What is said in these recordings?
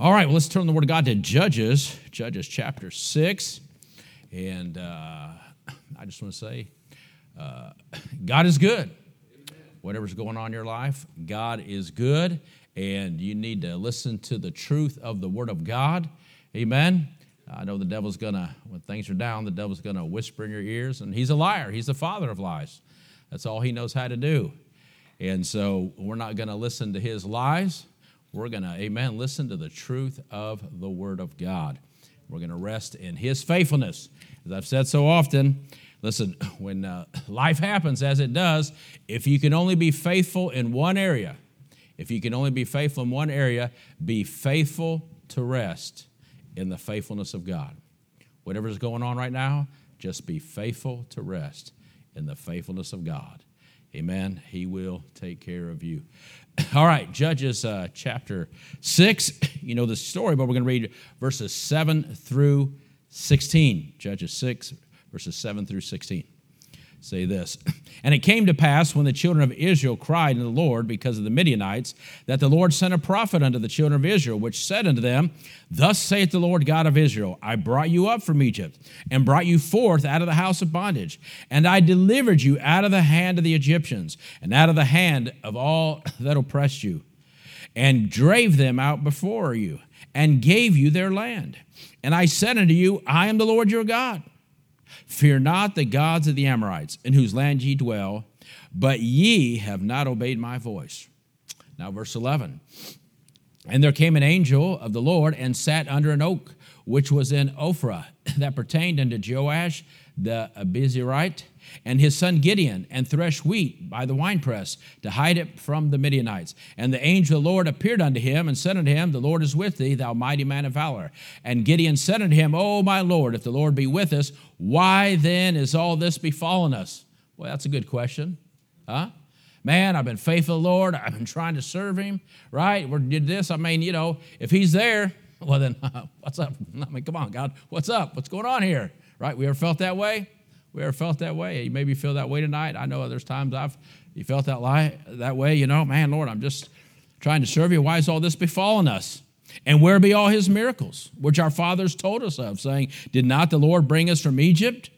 All right, well, let's turn the Word of God to Judges, Judges chapter 6. And uh, I just want to say, uh, God is good. Whatever's going on in your life, God is good. And you need to listen to the truth of the Word of God. Amen. I know the devil's going to, when things are down, the devil's going to whisper in your ears. And he's a liar, he's the father of lies. That's all he knows how to do. And so we're not going to listen to his lies. We're going to, amen, listen to the truth of the Word of God. We're going to rest in His faithfulness. As I've said so often, listen, when uh, life happens as it does, if you can only be faithful in one area, if you can only be faithful in one area, be faithful to rest in the faithfulness of God. Whatever's going on right now, just be faithful to rest in the faithfulness of God. Amen. He will take care of you. All right, Judges uh, chapter 6. You know the story, but we're going to read verses 7 through 16. Judges 6, verses 7 through 16 say this And it came to pass when the children of Israel cried unto the Lord because of the Midianites, that the Lord sent a prophet unto the children of Israel, which said unto them, Thus saith the Lord God of Israel, I brought you up from Egypt, and brought you forth out of the house of bondage, and I delivered you out of the hand of the Egyptians, and out of the hand of all that oppressed you, and drave them out before you, and gave you their land. And I said unto you, I am the Lord your God. Fear not the gods of the Amorites, in whose land ye dwell, but ye have not obeyed my voice. Now, verse 11. And there came an angel of the Lord and sat under an oak, which was in Ophrah, that pertained unto Joash the Abiezrite, and his son Gideon, and thresh wheat by the winepress to hide it from the Midianites. And the angel of the Lord appeared unto him and said unto him, The Lord is with thee, thou mighty man of valor. And Gideon said unto him, O my Lord, if the Lord be with us, why then is all this befallen us? Well, that's a good question. Huh? Man, I've been faithful Lord. I've been trying to serve him, right? We did this. I mean, you know, if he's there, well, then what's up? I mean, come on, God, what's up? What's going on here? Right? We ever felt that way? We ever felt that way? You maybe feel that way tonight. I know there's times I've you felt that lie that way. You know, man, Lord, I'm just trying to serve you. Why is all this befallen us? And where be all his miracles, which our fathers told us of, saying, Did not the Lord bring us from Egypt?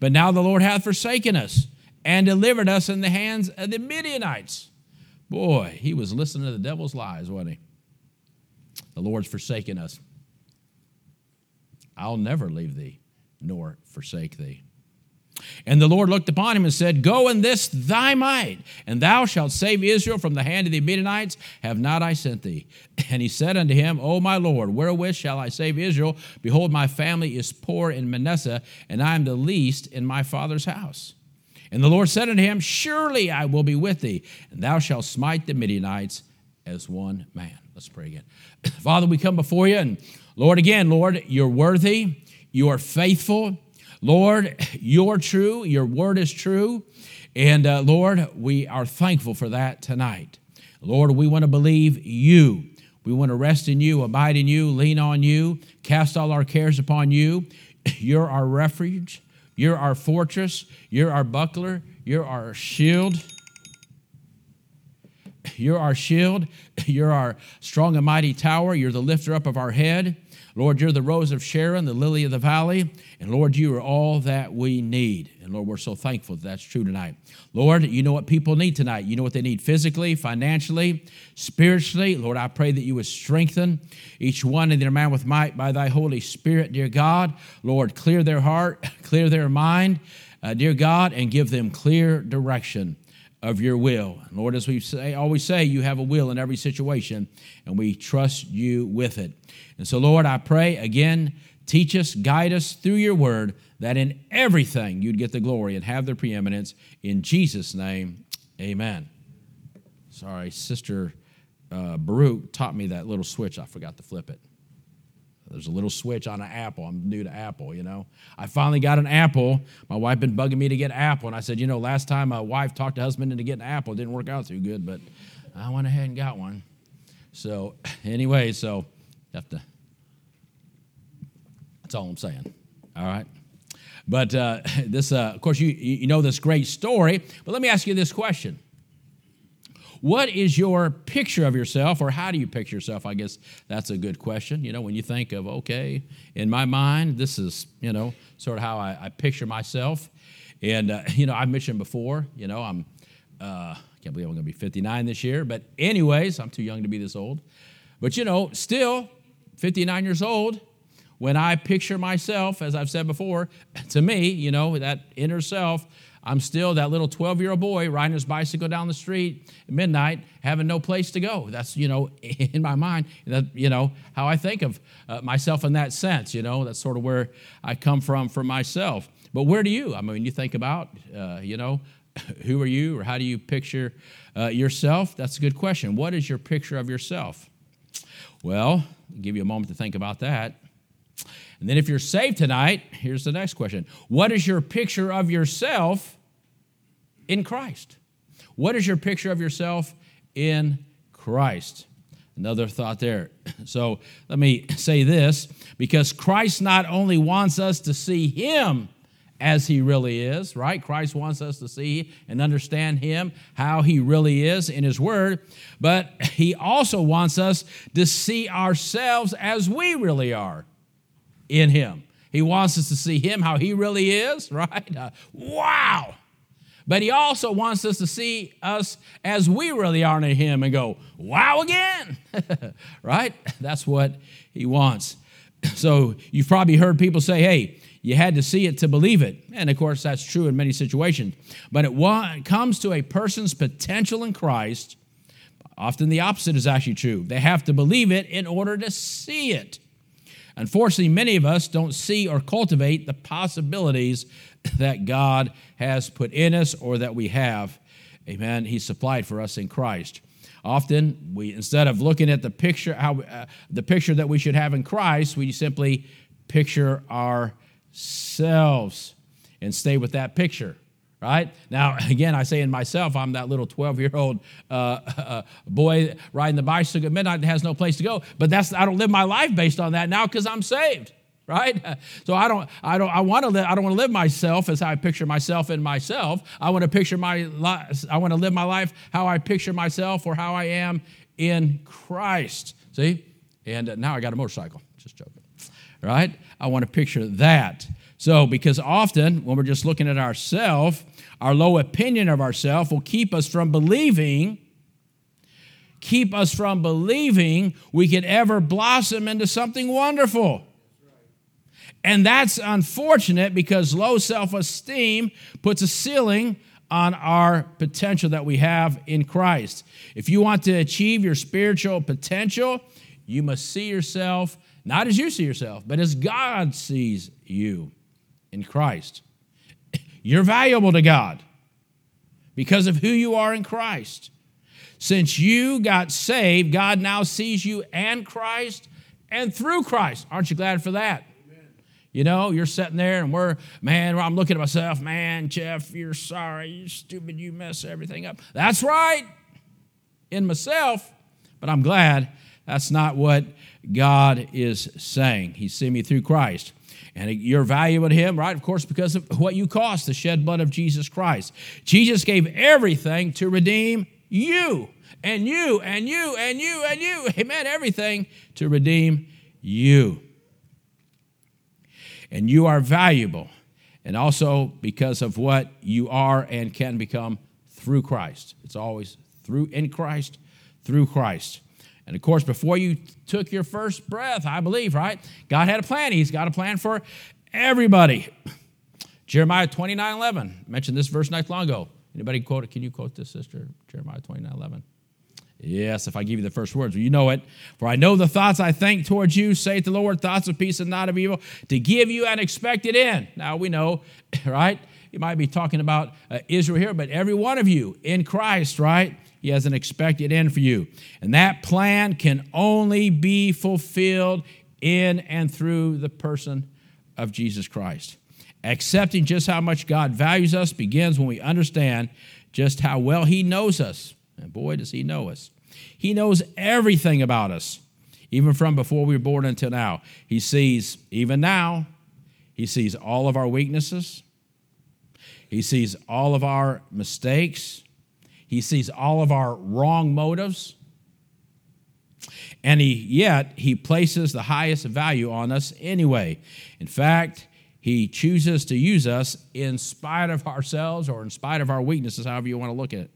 But now the Lord hath forsaken us and delivered us in the hands of the Midianites. Boy, he was listening to the devil's lies, wasn't he? The Lord's forsaken us. I'll never leave thee nor forsake thee. And the Lord looked upon him and said, Go in this thy might, and thou shalt save Israel from the hand of the Midianites. Have not I sent thee? And he said unto him, O my Lord, wherewith shall I save Israel? Behold, my family is poor in Manasseh, and I am the least in my father's house. And the Lord said unto him, Surely I will be with thee, and thou shalt smite the Midianites as one man. Let's pray again. Father, we come before you, and Lord, again, Lord, you're worthy, you are faithful. Lord, you're true, your word is true. And uh, Lord, we are thankful for that tonight. Lord, we want to believe you. We want to rest in you, abide in you, lean on you, cast all our cares upon you. You're our refuge. You're our fortress. You're our buckler. You're our shield. You're our shield. You're our strong and mighty tower. You're the lifter up of our head. Lord, you're the rose of Sharon, the lily of the valley. And Lord, you are all that we need. And Lord, we're so thankful that that's true tonight. Lord, you know what people need tonight. You know what they need physically, financially, spiritually. Lord, I pray that you would strengthen each one in their man with might by thy Holy Spirit, dear God. Lord, clear their heart, clear their mind, uh, dear God, and give them clear direction of your will. Lord, as we say, always say, you have a will in every situation, and we trust you with it. And so, Lord, I pray again, teach us, guide us through your word, that in everything you'd get the glory and have the preeminence. In Jesus' name, amen. Sorry, Sister uh, Baruch taught me that little switch. I forgot to flip it. There's a little switch on an Apple. I'm new to Apple, you know. I finally got an Apple. My wife been bugging me to get Apple, and I said, you know, last time my wife talked to husband into getting an Apple, it didn't work out too good, but I went ahead and got one. So anyway, so have to. That's all I'm saying. All right. But uh, this, uh, of course, you you know this great story. But let me ask you this question: what is your picture of yourself, or how do you picture yourself? I guess that's a good question. You know, when you think of, okay, in my mind, this is, you know, sort of how I, I picture myself. And, uh, you know, I've mentioned before, you know, I'm, uh, I can't believe I'm going to be 59 this year. But, anyways, I'm too young to be this old. But, you know, still 59 years old, when I picture myself, as I've said before, to me, you know, that inner self, I'm still that little 12 year old boy riding his bicycle down the street at midnight, having no place to go. That's, you know, in my mind, that, you know, how I think of uh, myself in that sense. You know, that's sort of where I come from for myself. But where do you? I mean, you think about, uh, you know, who are you or how do you picture uh, yourself? That's a good question. What is your picture of yourself? Well, I'll give you a moment to think about that. And then, if you're saved tonight, here's the next question What is your picture of yourself in Christ? What is your picture of yourself in Christ? Another thought there. So let me say this because Christ not only wants us to see Him as He really is, right? Christ wants us to see and understand Him, how He really is in His Word, but He also wants us to see ourselves as we really are in Him. He wants us to see Him how He really is, right? Uh, wow! But He also wants us to see us as we really are in Him and go, wow again, right? That's what He wants. So you've probably heard people say, hey, you had to see it to believe it. And of course, that's true in many situations. But it comes to a person's potential in Christ, often the opposite is actually true. They have to believe it in order to see it. Unfortunately, many of us don't see or cultivate the possibilities that God has put in us or that we have. Amen. He supplied for us in Christ. Often, we instead of looking at the picture, how uh, the picture that we should have in Christ, we simply picture ourselves and stay with that picture right? Now, again, I say in myself, I'm that little 12 year old uh, uh, boy riding the bicycle at midnight that has no place to go. But that's I don't live my life based on that now because I'm saved. Right, so I don't, I don't, I want to live. I don't want to live myself as I picture myself in myself. I want to picture my, life. I want to live my life how I picture myself or how I am in Christ. See, and uh, now I got a motorcycle. Just joking, right? I want to picture that. So, because often when we're just looking at ourselves, our low opinion of ourselves will keep us from believing, keep us from believing we could ever blossom into something wonderful. And that's unfortunate because low self esteem puts a ceiling on our potential that we have in Christ. If you want to achieve your spiritual potential, you must see yourself not as you see yourself, but as God sees you in Christ. You're valuable to God because of who you are in Christ. Since you got saved, God now sees you and Christ and through Christ. Aren't you glad for that? You know, you're sitting there and we're, man, I'm looking at myself, man, Jeff, you're sorry, you're stupid, you mess everything up. That's right in myself, but I'm glad that's not what God is saying. He's seeing me through Christ. And you're valuable to him, right? Of course, because of what you cost, the shed blood of Jesus Christ. Jesus gave everything to redeem you, and you, and you, and you, and you. Amen. Everything to redeem you. And you are valuable, and also because of what you are and can become through Christ. It's always through in Christ, through Christ. And of course, before you took your first breath, I believe, right? God had a plan. He's got a plan for everybody. Jeremiah 29 11. mentioned this verse not long ago. Anybody quote it? Can you quote this, sister? Jeremiah 29 11. Yes, if I give you the first words, well, you know it. For I know the thoughts I think towards you, say the Lord, thoughts of peace and not of evil, to give you an expected end. Now we know, right? You might be talking about uh, Israel here, but every one of you in Christ, right? He has an expected end for you. And that plan can only be fulfilled in and through the person of Jesus Christ. Accepting just how much God values us begins when we understand just how well He knows us. And boy, does He know us. He knows everything about us, even from before we were born until now. He sees, even now, He sees all of our weaknesses, He sees all of our mistakes. He sees all of our wrong motives. And he yet he places the highest value on us anyway. In fact, he chooses to use us in spite of ourselves or in spite of our weaknesses, however you want to look at it.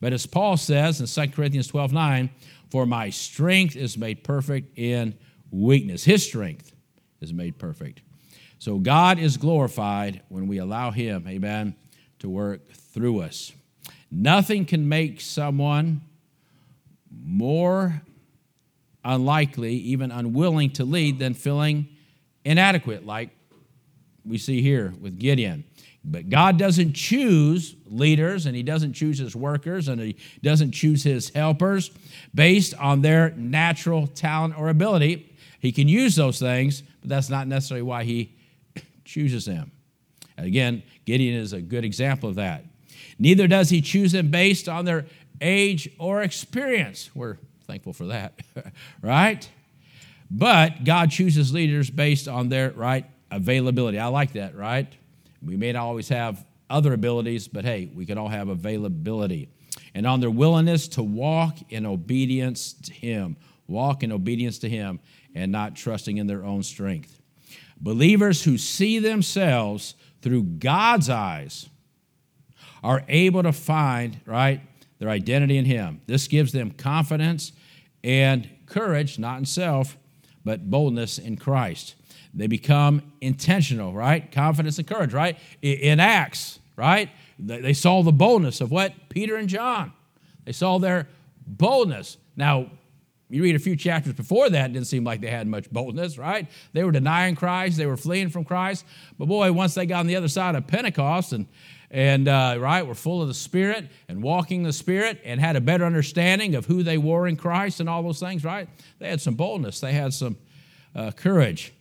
But as Paul says in 2 Corinthians 12 9, for my strength is made perfect in weakness. His strength is made perfect. So God is glorified when we allow Him, amen, to work through us. Nothing can make someone more unlikely, even unwilling to lead than feeling inadequate, like we see here with Gideon. But God doesn't choose leaders and He doesn't choose His workers and He doesn't choose His helpers based on their natural talent or ability. He can use those things, but that's not necessarily why He chooses them. Again, Gideon is a good example of that. Neither does He choose them based on their age or experience. We're thankful for that, right? But God chooses leaders based on their right availability. I like that, right? We may not always have other abilities, but hey, we can all have availability. And on their willingness to walk in obedience to Him, walk in obedience to Him, and not trusting in their own strength. Believers who see themselves through God's eyes are able to find, right, their identity in Him. This gives them confidence and courage, not in self, but boldness in Christ. They become intentional, right? Confidence and courage, right? In Acts, right? They saw the boldness of what? Peter and John. They saw their boldness. Now, you read a few chapters before that, it didn't seem like they had much boldness, right? They were denying Christ, they were fleeing from Christ. But boy, once they got on the other side of Pentecost and and uh, right, were full of the Spirit and walking the Spirit and had a better understanding of who they were in Christ and all those things, right? They had some boldness, they had some uh, courage.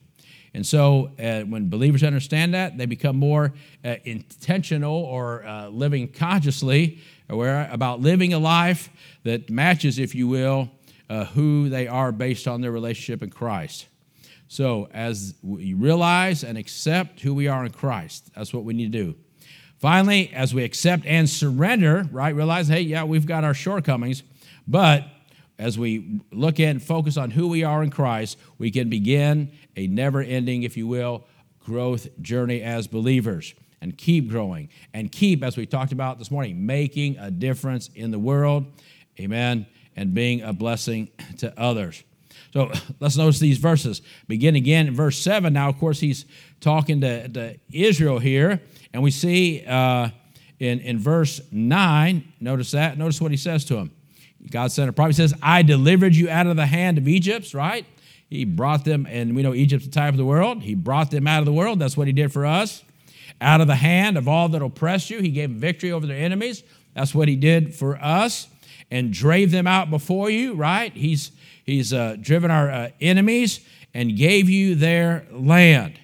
And so, uh, when believers understand that, they become more uh, intentional or uh, living consciously aware about living a life that matches, if you will, uh, who they are based on their relationship in Christ. So, as we realize and accept who we are in Christ, that's what we need to do. Finally, as we accept and surrender, right, realize, hey, yeah, we've got our shortcomings, but as we look and focus on who we are in Christ, we can begin a never ending, if you will, growth journey as believers and keep growing and keep, as we talked about this morning, making a difference in the world. Amen. And being a blessing to others. So let's notice these verses. Begin again in verse 7. Now, of course, he's talking to, to Israel here. And we see uh, in, in verse 9, notice that. Notice what he says to him. God sent a prophet. He says, I delivered you out of the hand of Egypt, right? He brought them, and we know Egypt's the type of the world. He brought them out of the world. That's what he did for us. Out of the hand of all that oppressed you. He gave them victory over their enemies. That's what he did for us. And drave them out before you, right? He's, he's uh, driven our uh, enemies and gave you their land.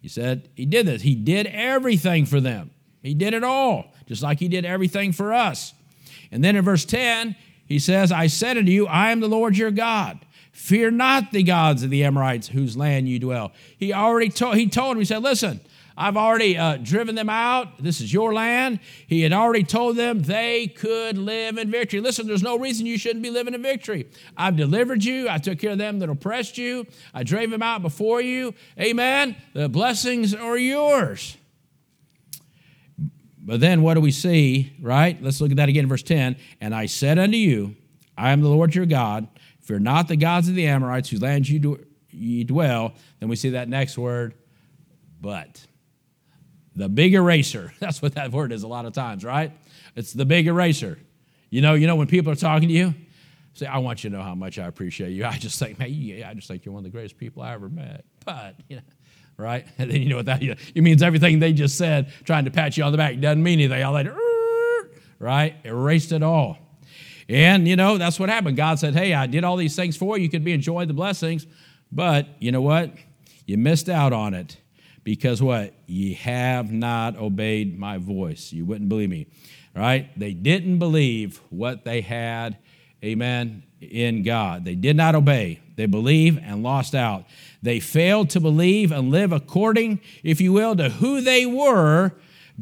He said he did this. He did everything for them. He did it all, just like he did everything for us. And then in verse 10, he says, I said unto you, I am the Lord your God. Fear not the gods of the Amorites whose land you dwell. He already told, he told him, he said, listen, I've already uh, driven them out. This is your land. He had already told them they could live in victory. Listen, there's no reason you shouldn't be living in victory. I've delivered you. I took care of them that oppressed you. I drove them out before you. Amen. The blessings are yours. But then what do we see, right? Let's look at that again, verse 10. And I said unto you, I am the Lord your God. Fear not the gods of the Amorites whose land you, do, you dwell. Then we see that next word, but. The big eraser. That's what that word is a lot of times, right? It's the big eraser. You know, you know when people are talking to you, say, I want you to know how much I appreciate you. I just think, man, yeah, I just think you're one of the greatest people I ever met. But, you know, right? And then you know what that it means everything they just said, trying to pat you on the back, doesn't mean anything. All that, right? Erased it all. And you know, that's what happened. God said, Hey, I did all these things for you. You could be enjoying the blessings, but you know what? You missed out on it. Because what? Ye have not obeyed my voice. You wouldn't believe me. Right? They didn't believe what they had, amen, in God. They did not obey. They believed and lost out. They failed to believe and live according, if you will, to who they were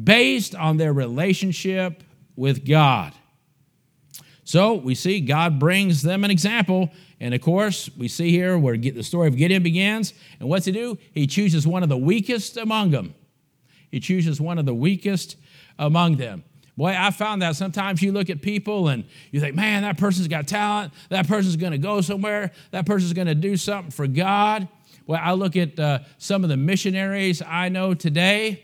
based on their relationship with God. So we see God brings them an example. And of course, we see here where the story of Gideon begins. And what's he do? He chooses one of the weakest among them. He chooses one of the weakest among them. Boy, I found that sometimes you look at people and you think, man, that person's got talent. That person's going to go somewhere. That person's going to do something for God. Well, I look at uh, some of the missionaries I know today,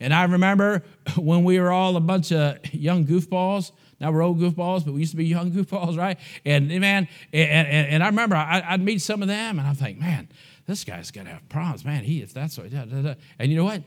and I remember when we were all a bunch of young goofballs. Now we're old goofballs, but we used to be young goofballs, right? And man, and, and, and I remember I, would meet some of them, and I think, man, this guy's to have problems, man. He is that's what. Da, da, da. And you know what?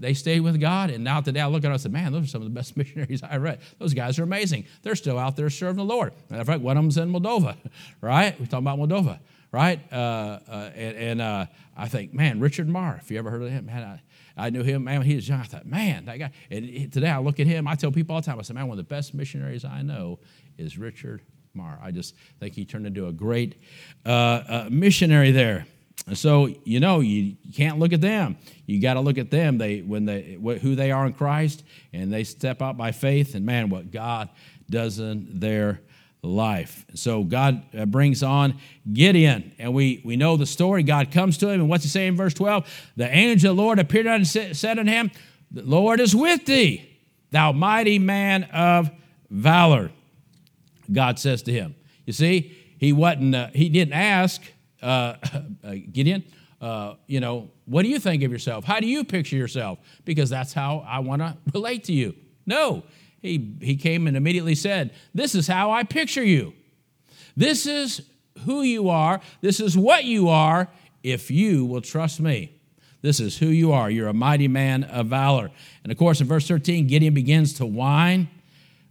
They stayed with God, and now today I look at them and say, man, those are some of the best missionaries I read. Those guys are amazing. They're still out there serving the Lord. Matter of fact, one of them's in Moldova, right? We're talking about Moldova right? Uh, uh, and, and uh, I think, man, Richard Marr, if you ever heard of him, man, I, I knew him, man, when he was young. I thought, man, that guy. And today I look at him, I tell people all the time, I say, man, one of the best missionaries I know is Richard Marr. I just think he turned into a great uh, uh, missionary there. And so you know you, can't look at them. You got to look at them. They when they who they are in Christ, and they step out by faith. And man, what God does in their life. So God uh, brings on Gideon, and we, we know the story. God comes to him, and what's he say in verse 12? The angel of the Lord appeared and said unto him, The Lord is with thee, thou mighty man of valor. God says to him. You see, he wasn't, uh, he didn't ask uh, uh Gideon, uh, you know, what do you think of yourself? How do you picture yourself? Because that's how I want to relate to you. No, he, he came and immediately said, This is how I picture you. This is who you are. This is what you are if you will trust me. This is who you are. You're a mighty man of valor. And of course, in verse 13, Gideon begins to whine.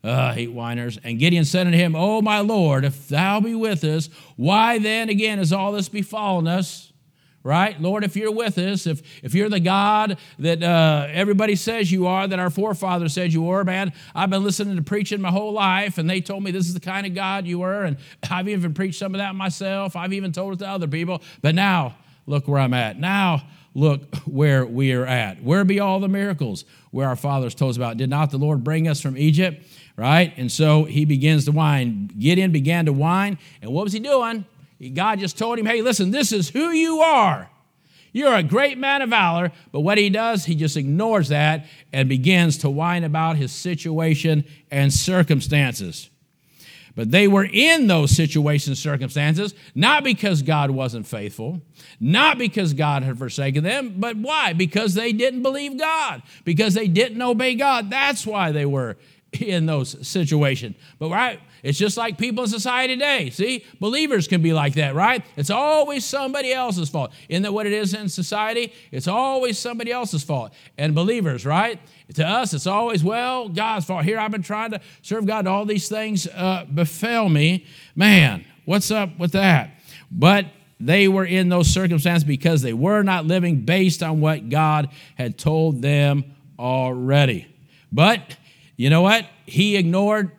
Uh, hate whiners. And Gideon said unto him, O my Lord, if thou be with us, why then again is all this befallen us? Right? Lord, if you're with us, if, if you're the God that uh, everybody says you are, that our forefathers said you were, man, I've been listening to preaching my whole life, and they told me this is the kind of God you were, and I've even preached some of that myself. I've even told it to other people. But now, look where I'm at. Now, look where we are at. Where be all the miracles where our fathers told us about? Did not the Lord bring us from Egypt? Right? And so he begins to whine. Gideon began to whine. And what was he doing? God just told him, hey, listen, this is who you are. You're a great man of valor. But what he does, he just ignores that and begins to whine about his situation and circumstances. But they were in those situations circumstances, not because God wasn't faithful, not because God had forsaken them, but why? Because they didn't believe God, because they didn't obey God. That's why they were in those situations. But right, it's just like people in society today. See, believers can be like that, right? It's always somebody else's fault. Isn't that what it is in society? It's always somebody else's fault. And believers, right? To us, it's always, well, God's fault. Here I've been trying to serve God, and all these things uh, befell me. Man, what's up with that? But they were in those circumstances because they were not living based on what God had told them already. But you know what? He ignored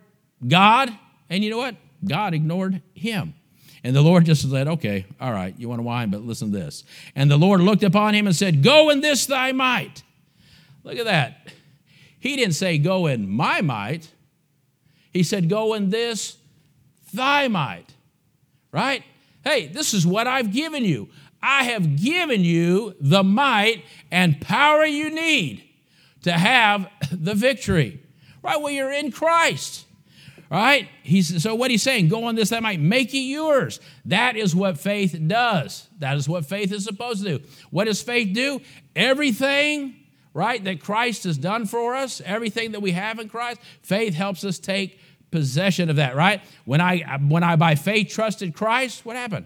God and you know what? God ignored him. And the Lord just said, Okay, all right, you want to whine, but listen to this. And the Lord looked upon him and said, Go in this thy might. Look at that. He didn't say, Go in my might. He said, Go in this thy might. Right? Hey, this is what I've given you. I have given you the might and power you need to have the victory. Right? Well, you're in Christ. Right? He's, so what he's saying, go on this, that might make it yours. That is what faith does. That is what faith is supposed to do. What does faith do? Everything, right, that Christ has done for us, everything that we have in Christ, faith helps us take possession of that, right? When I when I by faith trusted Christ, what happened?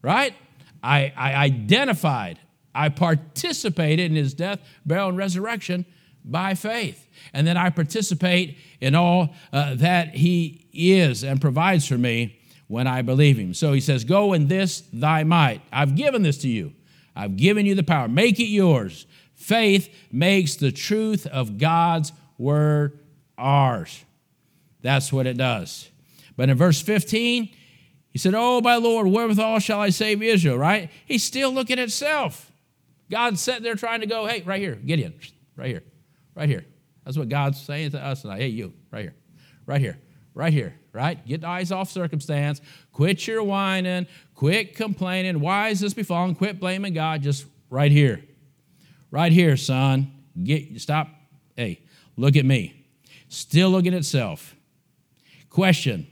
Right? I, I identified, I participated in his death, burial, and resurrection by faith. And then I participate in all uh, that he is and provides for me when I believe him. So he says, Go in this thy might. I've given this to you. I've given you the power. Make it yours. Faith makes the truth of God's word ours. That's what it does. But in verse 15, he said, Oh, my Lord, wherewithal shall I save Israel, right? He's still looking at self. God's sitting there trying to go, hey, right here, Gideon, right here, right here. That's what God's saying to us tonight. Hey, you, right here, right here, right here, right? Get eyes off circumstance. Quit your whining. Quit complaining. Why is this befalling? Quit blaming God. Just right here. Right here, son. Get stop. Hey, look at me. Still looking at self. Question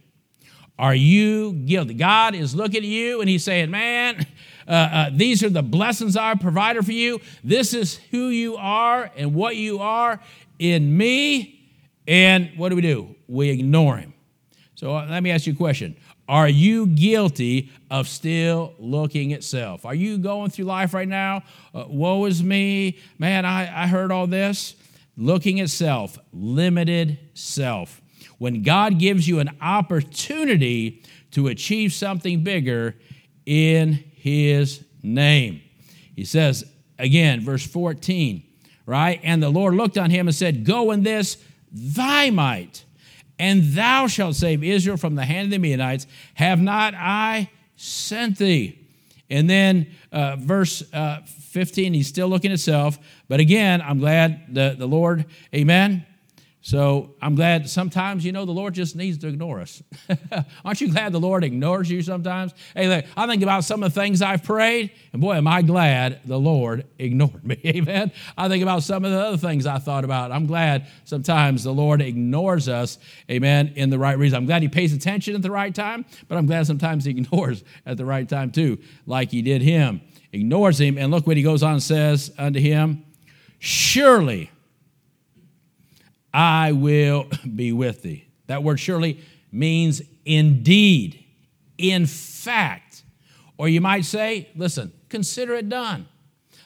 Are you guilty? God is looking at you and He's saying, Man, uh, uh, these are the blessings I provided for you. This is who you are and what you are in me. And what do we do? We ignore Him. So uh, let me ask you a question. Are you guilty of still looking at self? Are you going through life right now? Uh, woe is me. Man, I, I heard all this. Looking at self, limited self. When God gives you an opportunity to achieve something bigger in His name. He says, again, verse 14, right? And the Lord looked on him and said, Go in this thy might and thou shalt save Israel from the hand of the Midianites. Have not I sent thee? And then uh, verse uh, 15, he's still looking at self. But again, I'm glad the, the Lord, amen, so I'm glad sometimes, you know, the Lord just needs to ignore us. Aren't you glad the Lord ignores you sometimes? Hey, look, I think about some of the things I've prayed, and boy, am I glad the Lord ignored me. Amen. I think about some of the other things I thought about. I'm glad sometimes the Lord ignores us, amen, in the right reason. I'm glad He pays attention at the right time, but I'm glad sometimes He ignores at the right time too, like He did him. Ignores him, and look what He goes on and says unto him Surely I will be with thee. That word surely means indeed, in fact. Or you might say, listen, consider it done.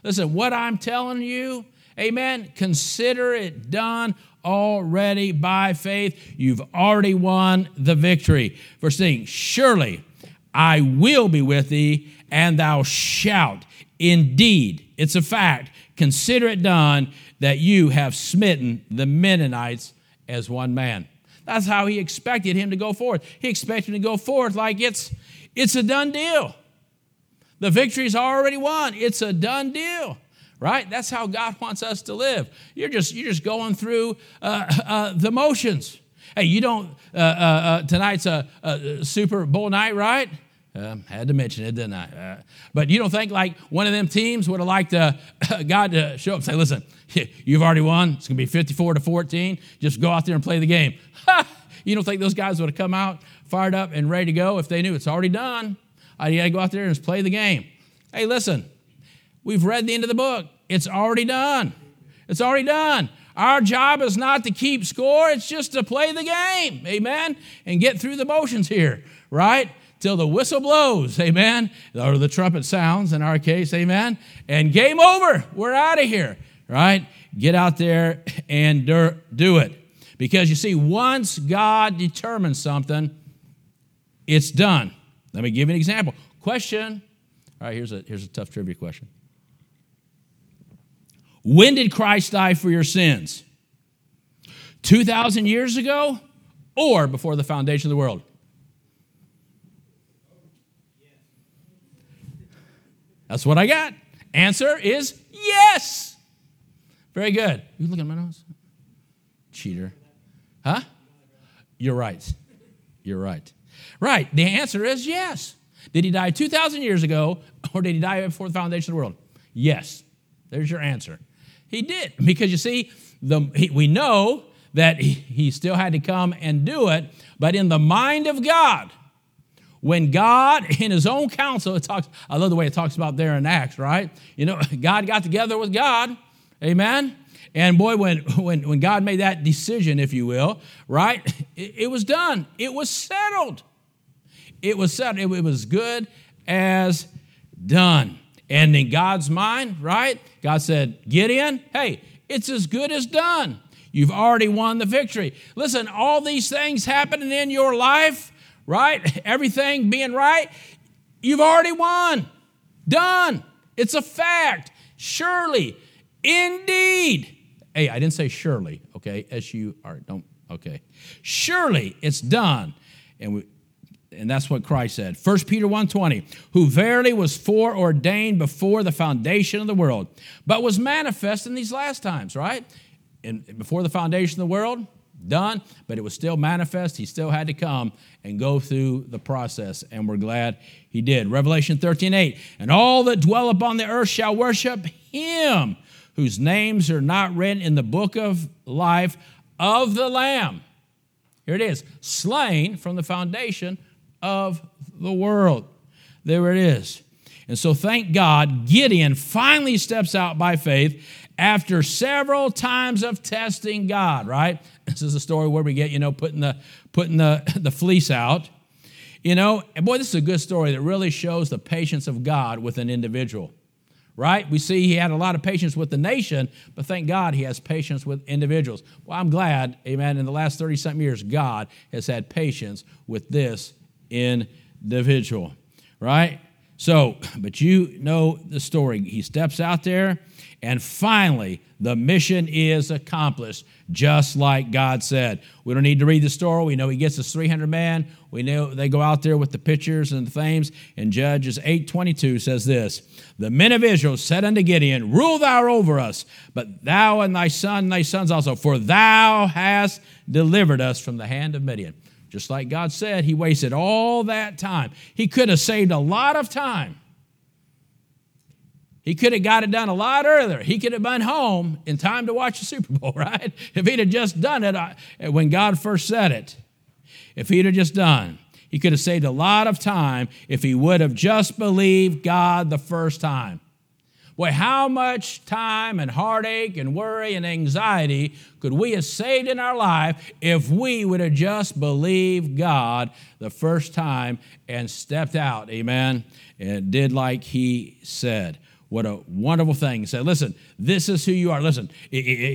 Listen, what I'm telling you, amen, consider it done already by faith. You've already won the victory. Verse 10 Surely I will be with thee, and thou shalt indeed, it's a fact, consider it done that you have smitten the Midianites as one man. That's how he expected him to go forth. He expected him to go forth like it's, it's a done deal. The victory's already won. It's a done deal right? That's how God wants us to live. You're just you're just going through uh, uh, the motions. Hey, you don't. Uh, uh, uh tonight's a, a, Super Bowl night, right? Um, had to mention it, didn't I? Uh, but you don't think like one of them teams would have liked God to show up and say, "Listen, You've already won. It's going to be 54 to 14. Just go out there and play the game. you don't think those guys would have come out fired up and ready to go if they knew it's already done? I got to go out there and just play the game. Hey, listen, we've read the end of the book. It's already done. It's already done. Our job is not to keep score, it's just to play the game. Amen? And get through the motions here, right? Till the whistle blows, amen? Or the trumpet sounds in our case, amen? And game over. We're out of here right? Get out there and do it. Because you see, once God determines something, it's done. Let me give you an example. Question. All right, here's a, here's a tough trivia question. When did Christ die for your sins? 2,000 years ago or before the foundation of the world? That's what I got. Answer is yes. Very good. You look at my nose? Cheater. Huh? You're right. You're right. Right. The answer is yes. Did he die 2,000 years ago or did he die before the foundation of the world? Yes. There's your answer. He did. Because you see, the, he, we know that he, he still had to come and do it, but in the mind of God, when God, in his own counsel, it talks, I love the way it talks about there in Acts, right? You know, God got together with God Amen? And boy, when, when, when God made that decision, if you will, right, it, it was done. It was settled. It was settled. It, it was good as done. And in God's mind, right, God said, Gideon, hey, it's as good as done. You've already won the victory. Listen, all these things happening in your life, right? Everything being right, you've already won. Done. It's a fact. Surely Indeed. Hey, I didn't say surely, okay? S U R, don't, okay. Surely it's done. And we, and that's what Christ said. 1 Peter 1:20, who verily was foreordained before the foundation of the world, but was manifest in these last times, right? And before the foundation of the world, done, but it was still manifest. He still had to come and go through the process, and we're glad he did. Revelation 13 8. And all that dwell upon the earth shall worship him whose names are not written in the book of life of the Lamb. Here it is slain from the foundation of the world. There it is. And so, thank God, Gideon finally steps out by faith after several times of testing God, right? This is a story where we get, you know, putting the putting the, the fleece out. You know, and boy, this is a good story that really shows the patience of God with an individual. Right? We see he had a lot of patience with the nation, but thank God he has patience with individuals. Well, I'm glad, amen, in the last 30 something years, God has had patience with this individual. Right? So, but you know the story. He steps out there, and finally, the mission is accomplished, just like God said. We don't need to read the story. We know he gets his 300 men. We know they go out there with the pitchers and the flames. And Judges 8:22 says this: The men of Israel said unto Gideon, Rule thou over us, but thou and thy son and thy sons also, for thou hast delivered us from the hand of Midian. Just like God said, he wasted all that time. He could have saved a lot of time. He could have got it done a lot earlier. He could have been home in time to watch the Super Bowl, right? If he'd have just done it uh, when God first said it. If he'd have just done, he could have saved a lot of time if he would have just believed God the first time. Boy, how much time and heartache and worry and anxiety could we have saved in our life if we would have just believed God the first time and stepped out, amen, and did like He said? What a wonderful thing. He said, Listen, this is who you are. Listen,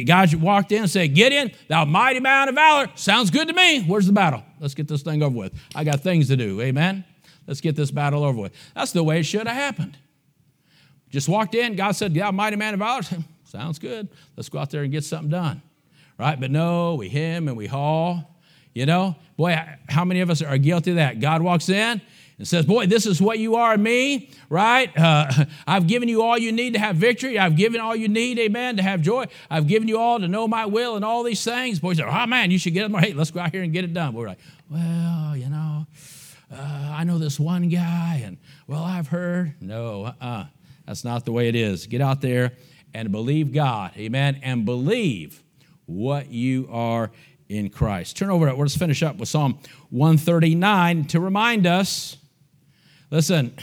God walked in and said, Get in, thou mighty man of valor. Sounds good to me. Where's the battle? Let's get this thing over with. I got things to do. Amen. Let's get this battle over with. That's the way it should have happened. Just walked in, God said, Yeah, mighty man of valor. Sounds good. Let's go out there and get something done. Right? But no, we hem and we haul. You know, boy, how many of us are guilty of that? God walks in and says, Boy, this is what you are in me, right? Uh, I've given you all you need to have victory. I've given all you need, amen, to have joy. I've given you all to know my will and all these things. Boy, said, Oh, man, you should get it. Hey, let's go out here and get it done. We're like, Well, you know, uh, I know this one guy, and well, I've heard. No, uh uh that's not the way it is. Get out there and believe God. Amen. And believe what you are in Christ. Turn over, let's finish up with Psalm 139 to remind us listen,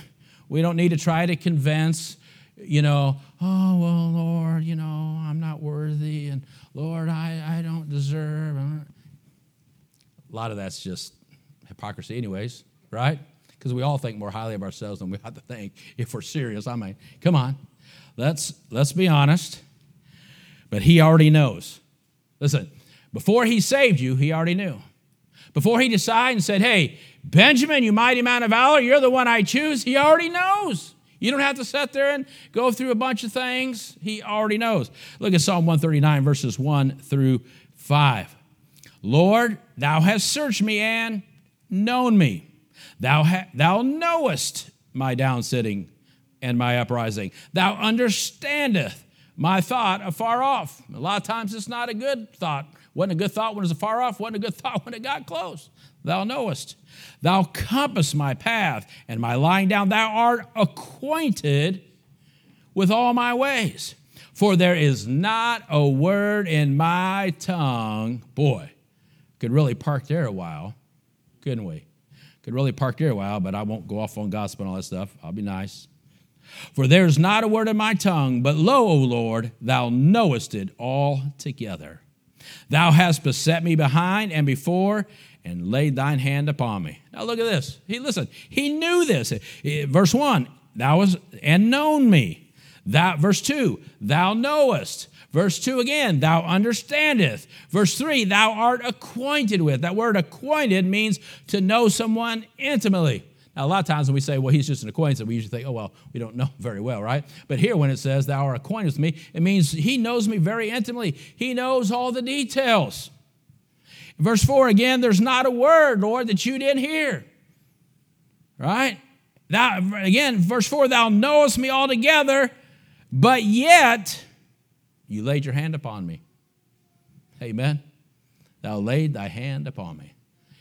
we don't need to try to convince, you know, oh, well, Lord, you know, I'm not worthy, and Lord, I, I don't deserve. A lot of that's just hypocrisy, anyways, right? Because we all think more highly of ourselves than we ought to think if we're serious. I mean, come on. Let's, let's be honest. But he already knows. Listen, before he saved you, he already knew. Before he decided and said, hey, Benjamin, you mighty man of valor, you're the one I choose, he already knows. You don't have to sit there and go through a bunch of things. He already knows. Look at Psalm 139, verses 1 through 5. Lord, thou hast searched me and known me. Thou, ha- thou knowest my downsitting and my uprising. Thou understandeth my thought afar off. A lot of times it's not a good thought. Wasn't a good thought when it was afar off, wasn't a good thought when it got close. Thou knowest. Thou compass my path and my lying down. Thou art acquainted with all my ways. For there is not a word in my tongue. Boy, could really park there a while, couldn't we? Could really park there a while, but I won't go off on gospel and all that stuff. I'll be nice. For there's not a word in my tongue, but lo, O Lord, thou knowest it all together. Thou hast beset me behind and before, and laid thine hand upon me. Now look at this. He listen, he knew this. Verse 1, thou was and known me. That verse 2, thou knowest. Verse 2 again, thou understandest. Verse 3, thou art acquainted with. That word acquainted means to know someone intimately. Now, a lot of times when we say, well, he's just an acquaintance, we usually think, oh, well, we don't know very well, right? But here, when it says, thou art acquainted with me, it means he knows me very intimately. He knows all the details. Verse 4 again, there's not a word, Lord, that you didn't hear. Right? Thou, again, verse 4, thou knowest me altogether, but yet you laid your hand upon me. Amen. thou laid thy hand upon me.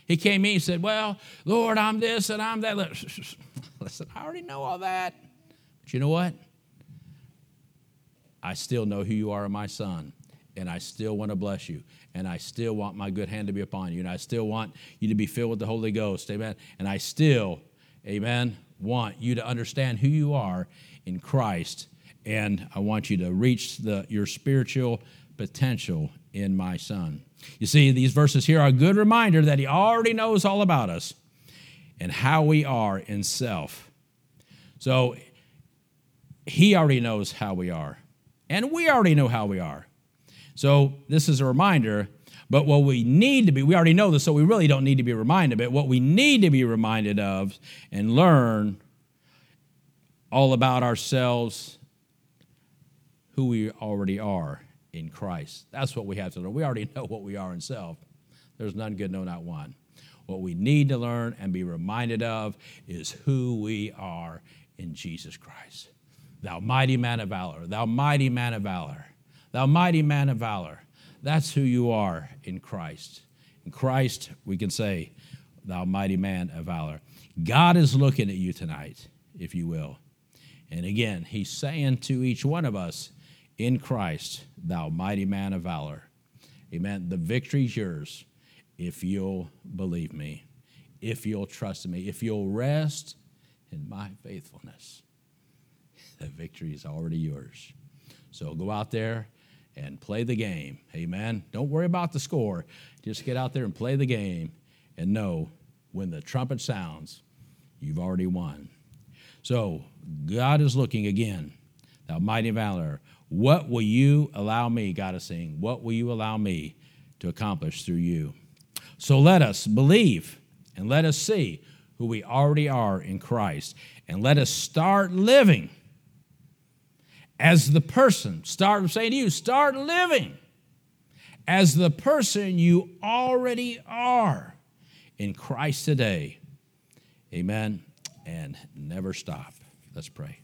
He came in and said, Well, Lord, I'm this and I'm that. Listen, I already know all that. But you know what? I still know who you are, my son, and I still want to bless you, and I still want my good hand to be upon you, and I still want you to be filled with the Holy Ghost, amen. And I still, amen, want you to understand who you are in Christ, and I want you to reach the, your spiritual potential in my son. You see, these verses here are a good reminder that he already knows all about us and how we are in self. So he already knows how we are, and we already know how we are. So this is a reminder. But what we need to be, we already know this, so we really don't need to be reminded of it. What we need to be reminded of and learn all about ourselves, who we already are in Christ. That's what we have to learn. We already know what we are in self. There's none good, no, not one. What we need to learn and be reminded of is who we are in Jesus Christ. Thou mighty man of valor, thou mighty man of valor, thou mighty man of valor. That's who you are in Christ. In Christ, we can say, thou mighty man of valor. God is looking at you tonight, if you will. And again, he's saying to each one of us, in Christ, thou mighty man of valor. Amen. The victory's yours if you'll believe me, if you'll trust me, if you'll rest in my faithfulness. The victory is already yours. So go out there and play the game. Amen. Don't worry about the score. Just get out there and play the game and know when the trumpet sounds, you've already won. So God is looking again, thou mighty valor. What will you allow me, God is saying, what will you allow me to accomplish through you? So let us believe and let us see who we already are in Christ. And let us start living as the person. Start saying to you, start living as the person you already are in Christ today. Amen. And never stop. Let's pray.